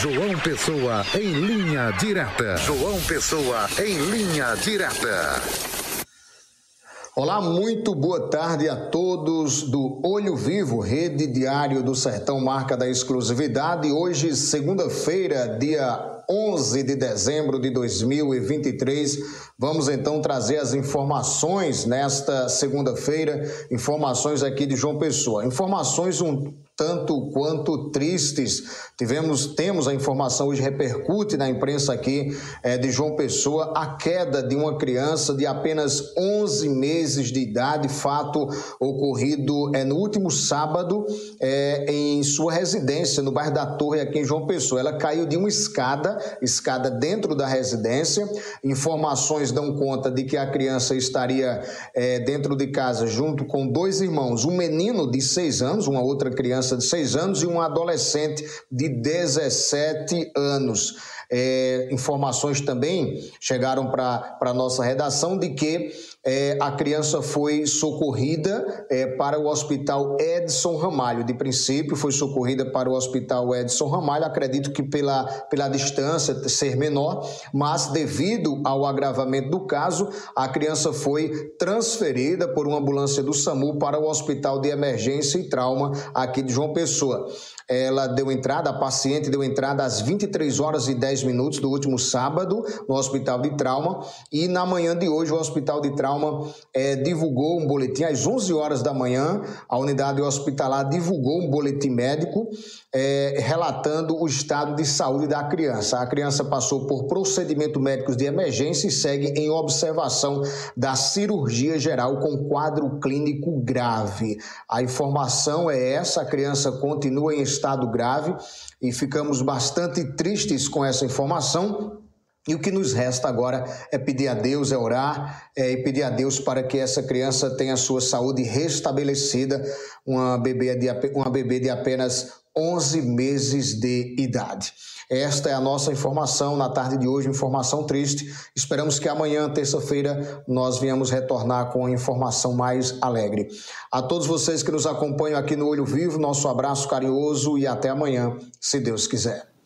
João Pessoa em linha direta. João Pessoa em linha direta. Olá, muito boa tarde a todos do Olho Vivo, Rede Diário do Sertão, marca da exclusividade. Hoje, segunda-feira, dia 11 de dezembro de 2023. Vamos então trazer as informações nesta segunda-feira, informações aqui de João Pessoa. Informações um tanto quanto tristes. Tivemos, temos a informação hoje repercute na imprensa aqui é, de João Pessoa a queda de uma criança de apenas 11 meses de idade, fato ocorrido é, no último sábado é, em sua residência no bairro da Torre aqui em João Pessoa. Ela caiu de uma escada, escada dentro da residência. Informações dão conta de que a criança estaria é, dentro de casa junto com dois irmãos, um menino de seis anos, uma outra criança de 6 anos e um adolescente de 17 anos. É, informações também chegaram para a nossa redação de que é, a criança foi socorrida é, para o hospital Edson Ramalho. De princípio, foi socorrida para o hospital Edson Ramalho, acredito que pela, pela distância ser menor, mas devido ao agravamento do caso, a criança foi transferida por uma ambulância do SAMU para o Hospital de Emergência e Trauma aqui de João Pessoa ela deu entrada, a paciente deu entrada às 23 horas e 10 minutos do último sábado no Hospital de Trauma e na manhã de hoje o Hospital de Trauma é, divulgou um boletim às 11 horas da manhã, a unidade hospitalar divulgou um boletim médico é, relatando o estado de saúde da criança. A criança passou por procedimentos médicos de emergência e segue em observação da cirurgia geral com quadro clínico grave. A informação é essa, a criança continua em estado grave e ficamos bastante tristes com essa informação. E o que nos resta agora é pedir a Deus, é orar é, e pedir a Deus para que essa criança tenha sua saúde restabelecida, uma bebê de, uma bebê de apenas 11 meses de idade. Esta é a nossa informação na tarde de hoje, informação triste. Esperamos que amanhã, terça-feira, nós venhamos retornar com informação mais alegre. A todos vocês que nos acompanham aqui no Olho Vivo, nosso abraço carinhoso e até amanhã, se Deus quiser.